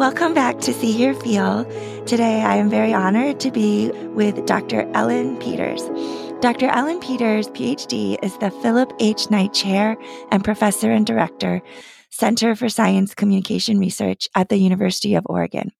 Welcome back to See Hear Feel. Today, I am very honored to be with Dr. Ellen Peters. Dr. Ellen Peters, PhD, is the Philip H. Knight Chair and Professor and Director, Center for Science Communication Research at the University of Oregon.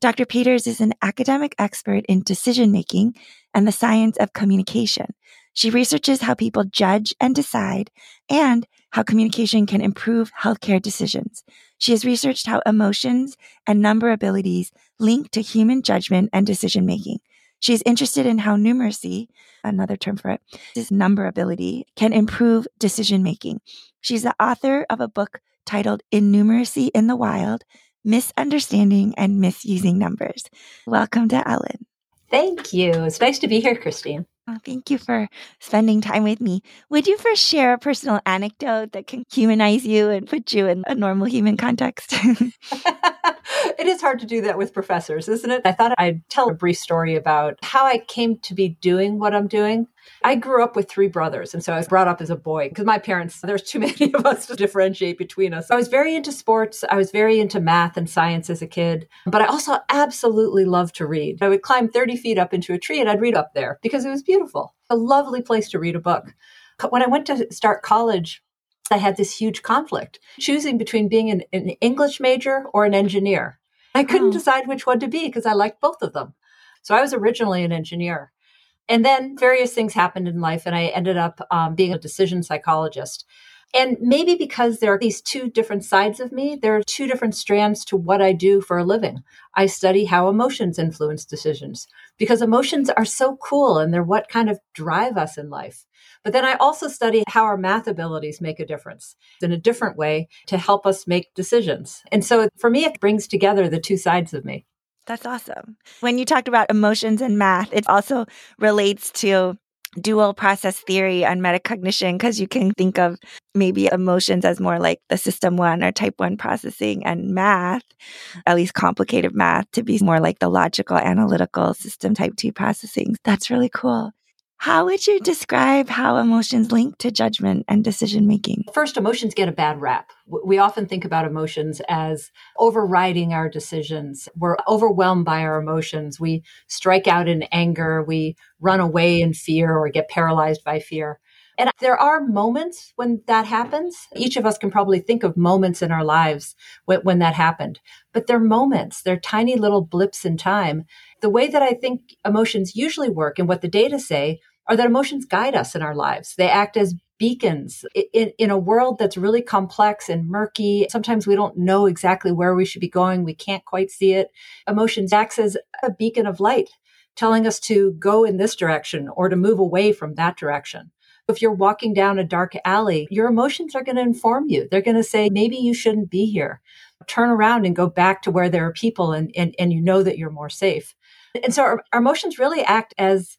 Dr. Peters is an academic expert in decision making and the science of communication. She researches how people judge and decide and how communication can improve healthcare decisions. She has researched how emotions and number abilities link to human judgment and decision making. She is interested in how numeracy, another term for it, is number ability, can improve decision making. She's the author of a book titled Innumeracy in the Wild Misunderstanding and Misusing Numbers. Welcome to Ellen. Thank you. It's nice to be here, Christine. Oh, thank you for spending time with me. Would you first share a personal anecdote that can humanize you and put you in a normal human context? it is hard to do that with professors, isn't it? I thought I'd tell a brief story about how I came to be doing what I'm doing. I grew up with three brothers, and so I was brought up as a boy because my parents, there's too many of us to differentiate between us. I was very into sports. I was very into math and science as a kid, but I also absolutely loved to read. I would climb 30 feet up into a tree and I'd read up there because it was beautiful. A lovely place to read a book. When I went to start college, I had this huge conflict choosing between being an, an English major or an engineer. I couldn't oh. decide which one to be because I liked both of them. So I was originally an engineer. And then various things happened in life, and I ended up um, being a decision psychologist. And maybe because there are these two different sides of me, there are two different strands to what I do for a living. I study how emotions influence decisions because emotions are so cool and they're what kind of drive us in life. But then I also study how our math abilities make a difference in a different way to help us make decisions. And so for me, it brings together the two sides of me. That's awesome. When you talked about emotions and math, it also relates to dual process theory and metacognition because you can think of maybe emotions as more like the system one or type one processing and math, at least complicated math, to be more like the logical, analytical system type two processing. That's really cool. How would you describe how emotions link to judgment and decision making? First, emotions get a bad rap. We often think about emotions as overriding our decisions. We're overwhelmed by our emotions. We strike out in anger. We run away in fear or get paralyzed by fear. And there are moments when that happens. Each of us can probably think of moments in our lives when, when, that happened, but they're moments. They're tiny little blips in time. The way that I think emotions usually work and what the data say are that emotions guide us in our lives. They act as beacons in, in a world that's really complex and murky. Sometimes we don't know exactly where we should be going. We can't quite see it. Emotions acts as a beacon of light, telling us to go in this direction or to move away from that direction. If you're walking down a dark alley, your emotions are going to inform you. They're going to say, maybe you shouldn't be here. Turn around and go back to where there are people and, and, and you know that you're more safe. And so our, our emotions really act as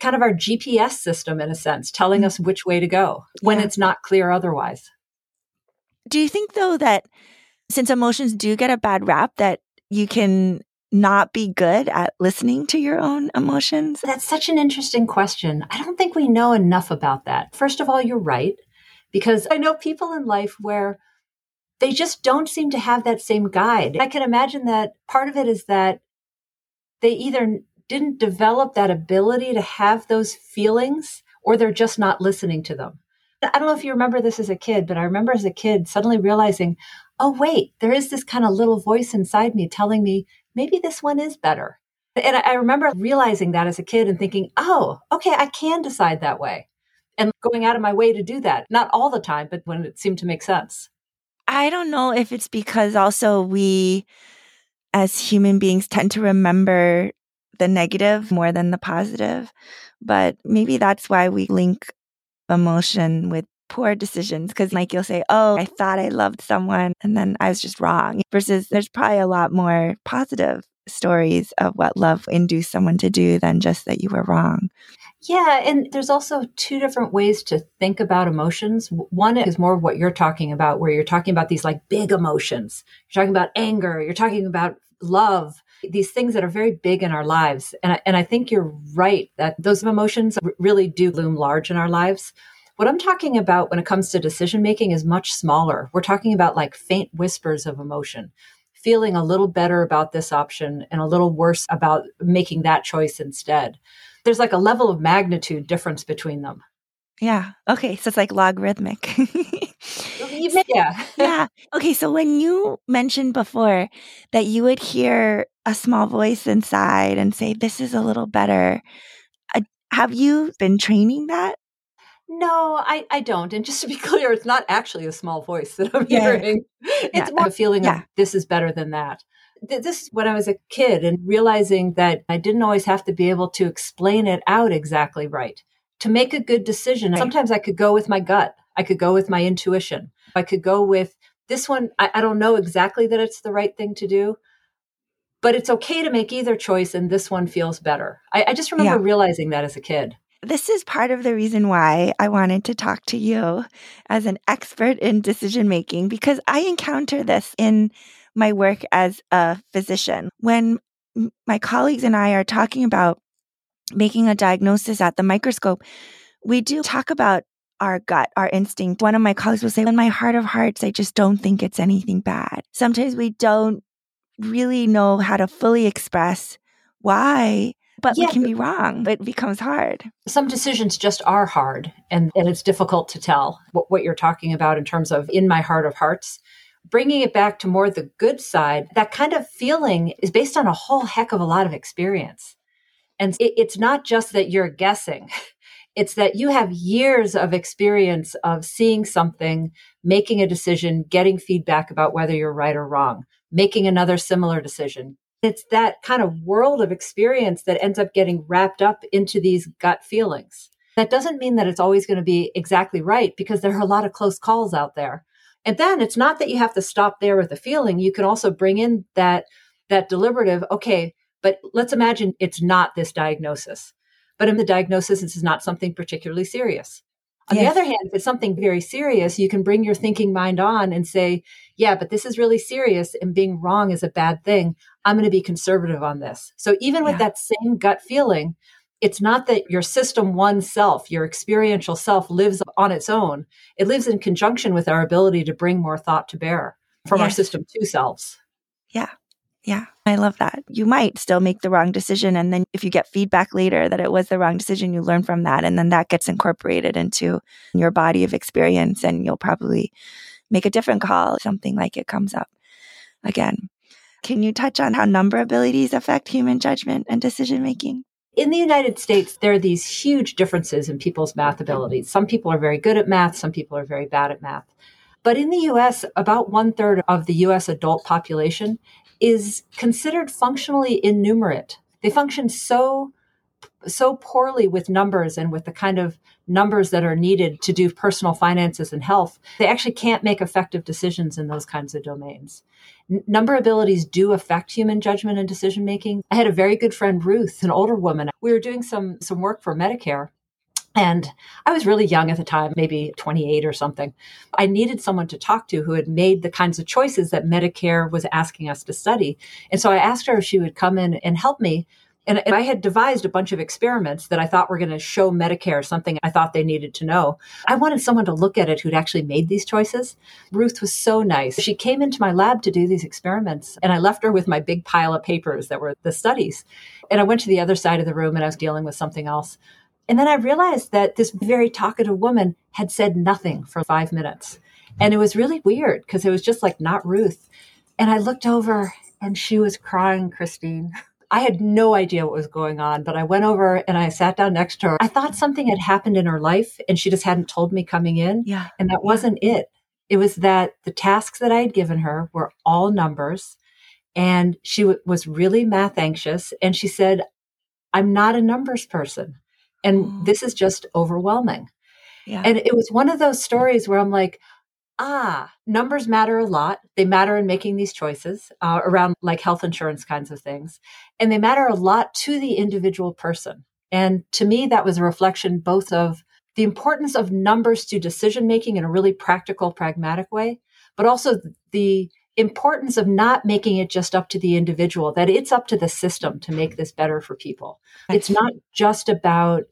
kind of our GPS system in a sense, telling mm. us which way to go when yeah. it's not clear otherwise. Do you think though that since emotions do get a bad rap that you can not be good at listening to your own emotions? That's such an interesting question. I don't think we know enough about that. First of all, you're right, because I know people in life where they just don't seem to have that same guide. I can imagine that part of it is that they either didn't develop that ability to have those feelings or they're just not listening to them. I don't know if you remember this as a kid, but I remember as a kid suddenly realizing, oh, wait, there is this kind of little voice inside me telling me maybe this one is better. And I remember realizing that as a kid and thinking, oh, okay, I can decide that way. And going out of my way to do that. Not all the time, but when it seemed to make sense. I don't know if it's because also we, as human beings, tend to remember the negative more than the positive. But maybe that's why we link emotion with poor decisions because like you'll say oh i thought i loved someone and then i was just wrong versus there's probably a lot more positive stories of what love induced someone to do than just that you were wrong yeah and there's also two different ways to think about emotions one is more of what you're talking about where you're talking about these like big emotions you're talking about anger you're talking about love these things that are very big in our lives. And I, and I think you're right that those emotions really do loom large in our lives. What I'm talking about when it comes to decision making is much smaller. We're talking about like faint whispers of emotion, feeling a little better about this option and a little worse about making that choice instead. There's like a level of magnitude difference between them. Yeah. Okay. So it's like logarithmic. yeah. yeah. Okay. So when you mentioned before that you would hear a small voice inside and say, this is a little better, uh, have you been training that? No, I, I don't. And just to be clear, it's not actually a small voice that I'm yeah. hearing. It's yeah. more a feeling of this is better than that. This is when I was a kid and realizing that I didn't always have to be able to explain it out exactly right. To make a good decision, right. sometimes I could go with my gut. I could go with my intuition. I could go with this one. I, I don't know exactly that it's the right thing to do, but it's okay to make either choice and this one feels better. I, I just remember realizing that as a kid. This is part of the reason why I wanted to talk to you as an expert in decision making because I encounter this in my work as a physician. When my colleagues and I are talking about making a diagnosis at the microscope, we do talk about our gut, our instinct. One of my colleagues will say, in my heart of hearts, I just don't think it's anything bad. Sometimes we don't really know how to fully express why but yeah. we can be wrong. But it becomes hard. Some decisions just are hard, and, and it's difficult to tell what, what you're talking about in terms of in my heart of hearts. Bringing it back to more the good side, that kind of feeling is based on a whole heck of a lot of experience. And it, it's not just that you're guessing. It's that you have years of experience of seeing something, making a decision, getting feedback about whether you're right or wrong, making another similar decision, it's that kind of world of experience that ends up getting wrapped up into these gut feelings. That doesn't mean that it's always going to be exactly right because there are a lot of close calls out there. And then it's not that you have to stop there with the feeling. You can also bring in that, that deliberative, okay, but let's imagine it's not this diagnosis. But in the diagnosis, this is not something particularly serious. On yes. the other hand, if it's something very serious, you can bring your thinking mind on and say, yeah, but this is really serious and being wrong is a bad thing. I'm going to be conservative on this. So even with that same gut feeling, it's not that your system one self, your experiential self lives on its own. It lives in conjunction with our ability to bring more thought to bear from yes. our system two selves. Yeah. Yeah, I love that. You might still make the wrong decision. And then if you get feedback later that it was the wrong decision, you learn from that. And then that gets incorporated into your body of experience. And you'll probably make a different call something like it comes up again. Can you touch on how number abilities affect human judgment and decision making? In the United States, there are these huge differences in people's math abilities. Some people are very good at math, some people are very bad at math. But in the US, about one third of the US adult population is considered functionally innumerate. They function so so poorly with numbers and with the kind of numbers that are needed to do personal finances and health, they actually can't make effective decisions in those kinds of domains. N- number abilities do affect human judgment and decision making. I had a very good friend, Ruth, an older woman. We were doing some some work for Medicare, and I was really young at the time, maybe 28 or something. I needed someone to talk to who had made the kinds of choices that Medicare was asking us to study. And so I asked her if she would come in and help me. And, and I had devised a bunch of experiments that I thought were going to show Medicare something I thought they needed to know. I wanted someone to look at it who'd actually made these choices. Ruth was so nice. She came into my lab to do these experiments, and I left her with my big pile of papers that were the studies. And I went to the other side of the room and I was dealing with something else. And then I realized that this very talkative woman had said nothing for five minutes. And it was really weird because it was just like not Ruth. And I looked over and she was crying, Christine. I had no idea what was going on, but I went over and I sat down next to her. I thought something had happened in her life and she just hadn't told me coming in. Yeah. And that wasn't it. It was that the tasks that I had given her were all numbers and she w- was really math anxious. And she said, I'm not a numbers person. And mm. this is just overwhelming. Yeah. And it was one of those stories where I'm like, ah, numbers matter a lot. They matter in making these choices uh, around like health insurance kinds of things. And they matter a lot to the individual person. And to me, that was a reflection both of the importance of numbers to decision making in a really practical, pragmatic way, but also the importance of not making it just up to the individual, that it's up to the system to make this better for people. It's not just about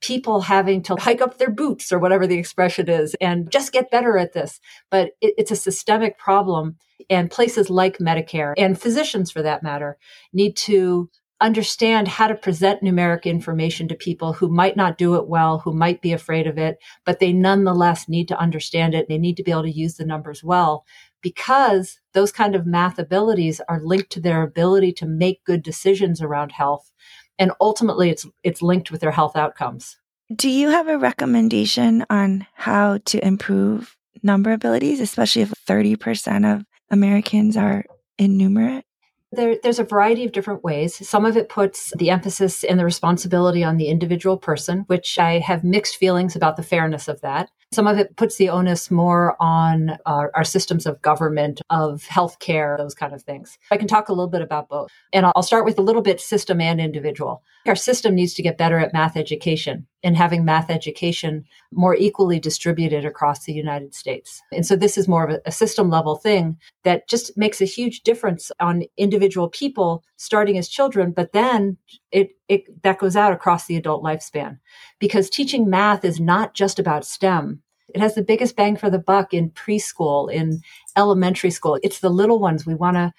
people having to hike up their boots or whatever the expression is and just get better at this. But it, it's a systemic problem. And places like Medicare and physicians, for that matter, need to understand how to present numeric information to people who might not do it well, who might be afraid of it, but they nonetheless need to understand it. They need to be able to use the numbers well because those kind of math abilities are linked to their ability to make good decisions around health. And ultimately it's it's linked with their health outcomes. Do you have a recommendation on how to improve number abilities, especially if 30% of Americans are innumerate? There, there's a variety of different ways. Some of it puts the emphasis and the responsibility on the individual person, which I have mixed feelings about the fairness of that. Some of it puts the onus more on our, our systems of government, of healthcare, those kind of things. I can talk a little bit about both. And I'll start with a little bit system and individual. Our system needs to get better at math education and having math education more equally distributed across the United States. And so this is more of a, a system level thing that just makes a huge difference on individual people starting as children, but then it, it that goes out across the adult lifespan because teaching math is not just about STEM. It has the biggest bang for the buck in preschool, in elementary school. It's the little ones. We want to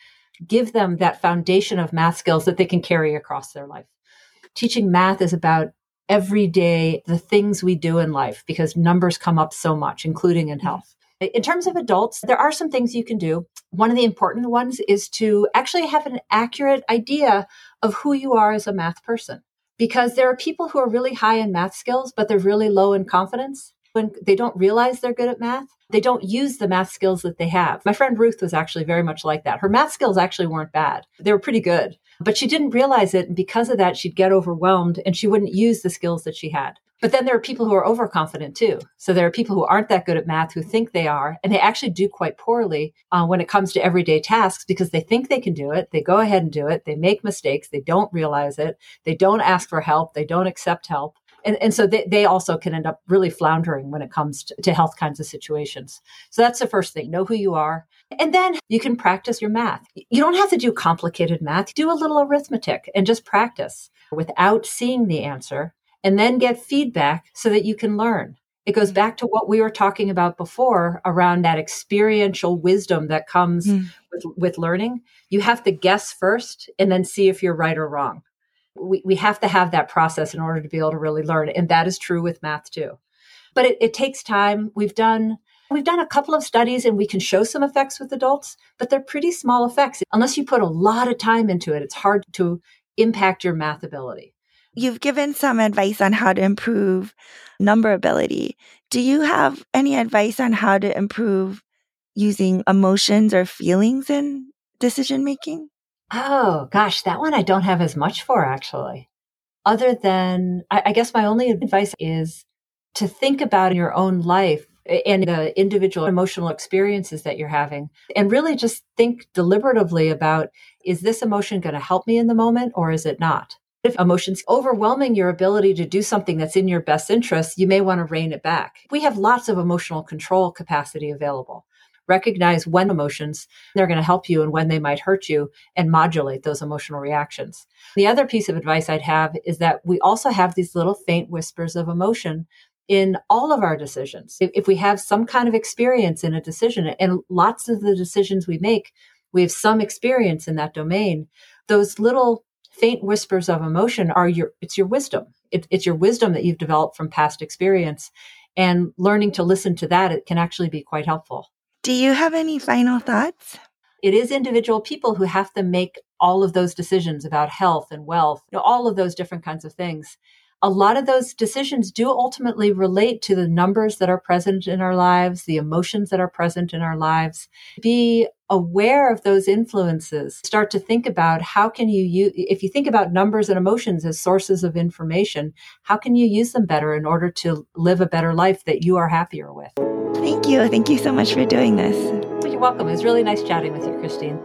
give them that foundation of math skills that they can carry across their life. Teaching math is about every day, the things we do in life, because numbers come up so much, including in health. In terms of adults, there are some things you can do. One of the important ones is to actually have an accurate idea of who you are as a math person. Because there are people who are really high in math skills, but they're really low in confidence. When they don't realize they're good at math, they don't use the math skills that they have. My friend Ruth was actually very much like that. Her math skills actually weren't bad. They were pretty good, but she didn't realize it. And because of that, she'd get overwhelmed and she wouldn't use the skills that she had. But then there are people who are overconfident too. So there are people who aren't that good at math who think they are, and they actually do quite poorly uh, when it comes to everyday tasks because they think they can do it. They go ahead and do it. They make mistakes. They don't realize it. They don't ask for help. They don't accept help. And, and so they, they also can end up really floundering when it comes to, to health kinds of situations. So that's the first thing. Know who you are. And then you can practice your math. You don't have to do complicated math. Do a little arithmetic and just practice without seeing the answer and then get feedback so that you can learn. It goes mm. back to what we were talking about before around that experiential wisdom that comes mm. with, with learning. You have to guess first and then see if you're right or wrong. We, we have to have that process in order to be able to really learn. And that is true with math too. But it, it takes time. We've done We've done a couple of studies and we can show some effects with adults, but they're pretty small effects. Unless you put a lot of time into it, it's hard to impact your math ability. You've given some advice on how to improve number ability. Do you have any advice on how to improve using emotions or feelings in decision making? Oh, gosh, that one I don't have as much for actually. Other than, I, I guess my only advice is to think about your own life and the individual emotional experiences that you're having and really just think deliberatively about is this emotion going to help me in the moment or is it not? If emotions overwhelming your ability to do something that's in your best interest, you may want to rein it back. We have lots of emotional control capacity available. Recognize when emotions they're going to help you and when they might hurt you and modulate those emotional reactions. The other piece of advice I'd have is that we also have these little faint whispers of emotion in all of our decisions. If, we have some kind of experience in a decision and lots of the decisions we make, we have some experience in that domain. Those little faint whispers of emotion are your it's your wisdom it, it's your wisdom that you've developed from past experience and learning to listen to that it can actually be quite helpful do you have any final thoughts it is individual people who have to make all of those decisions about health and wealth you know, all of those different kinds of things a lot of those decisions do ultimately relate to the numbers that are present in our lives, the emotions that are present in our lives. Be aware of those influences. Start to think about how can you use, if you think about numbers and emotions as sources of information, how can you use them better in order to live a better life that you are happier with? Thank you. Thank you so much for doing this. You're welcome. It was really nice chatting with you, Christine.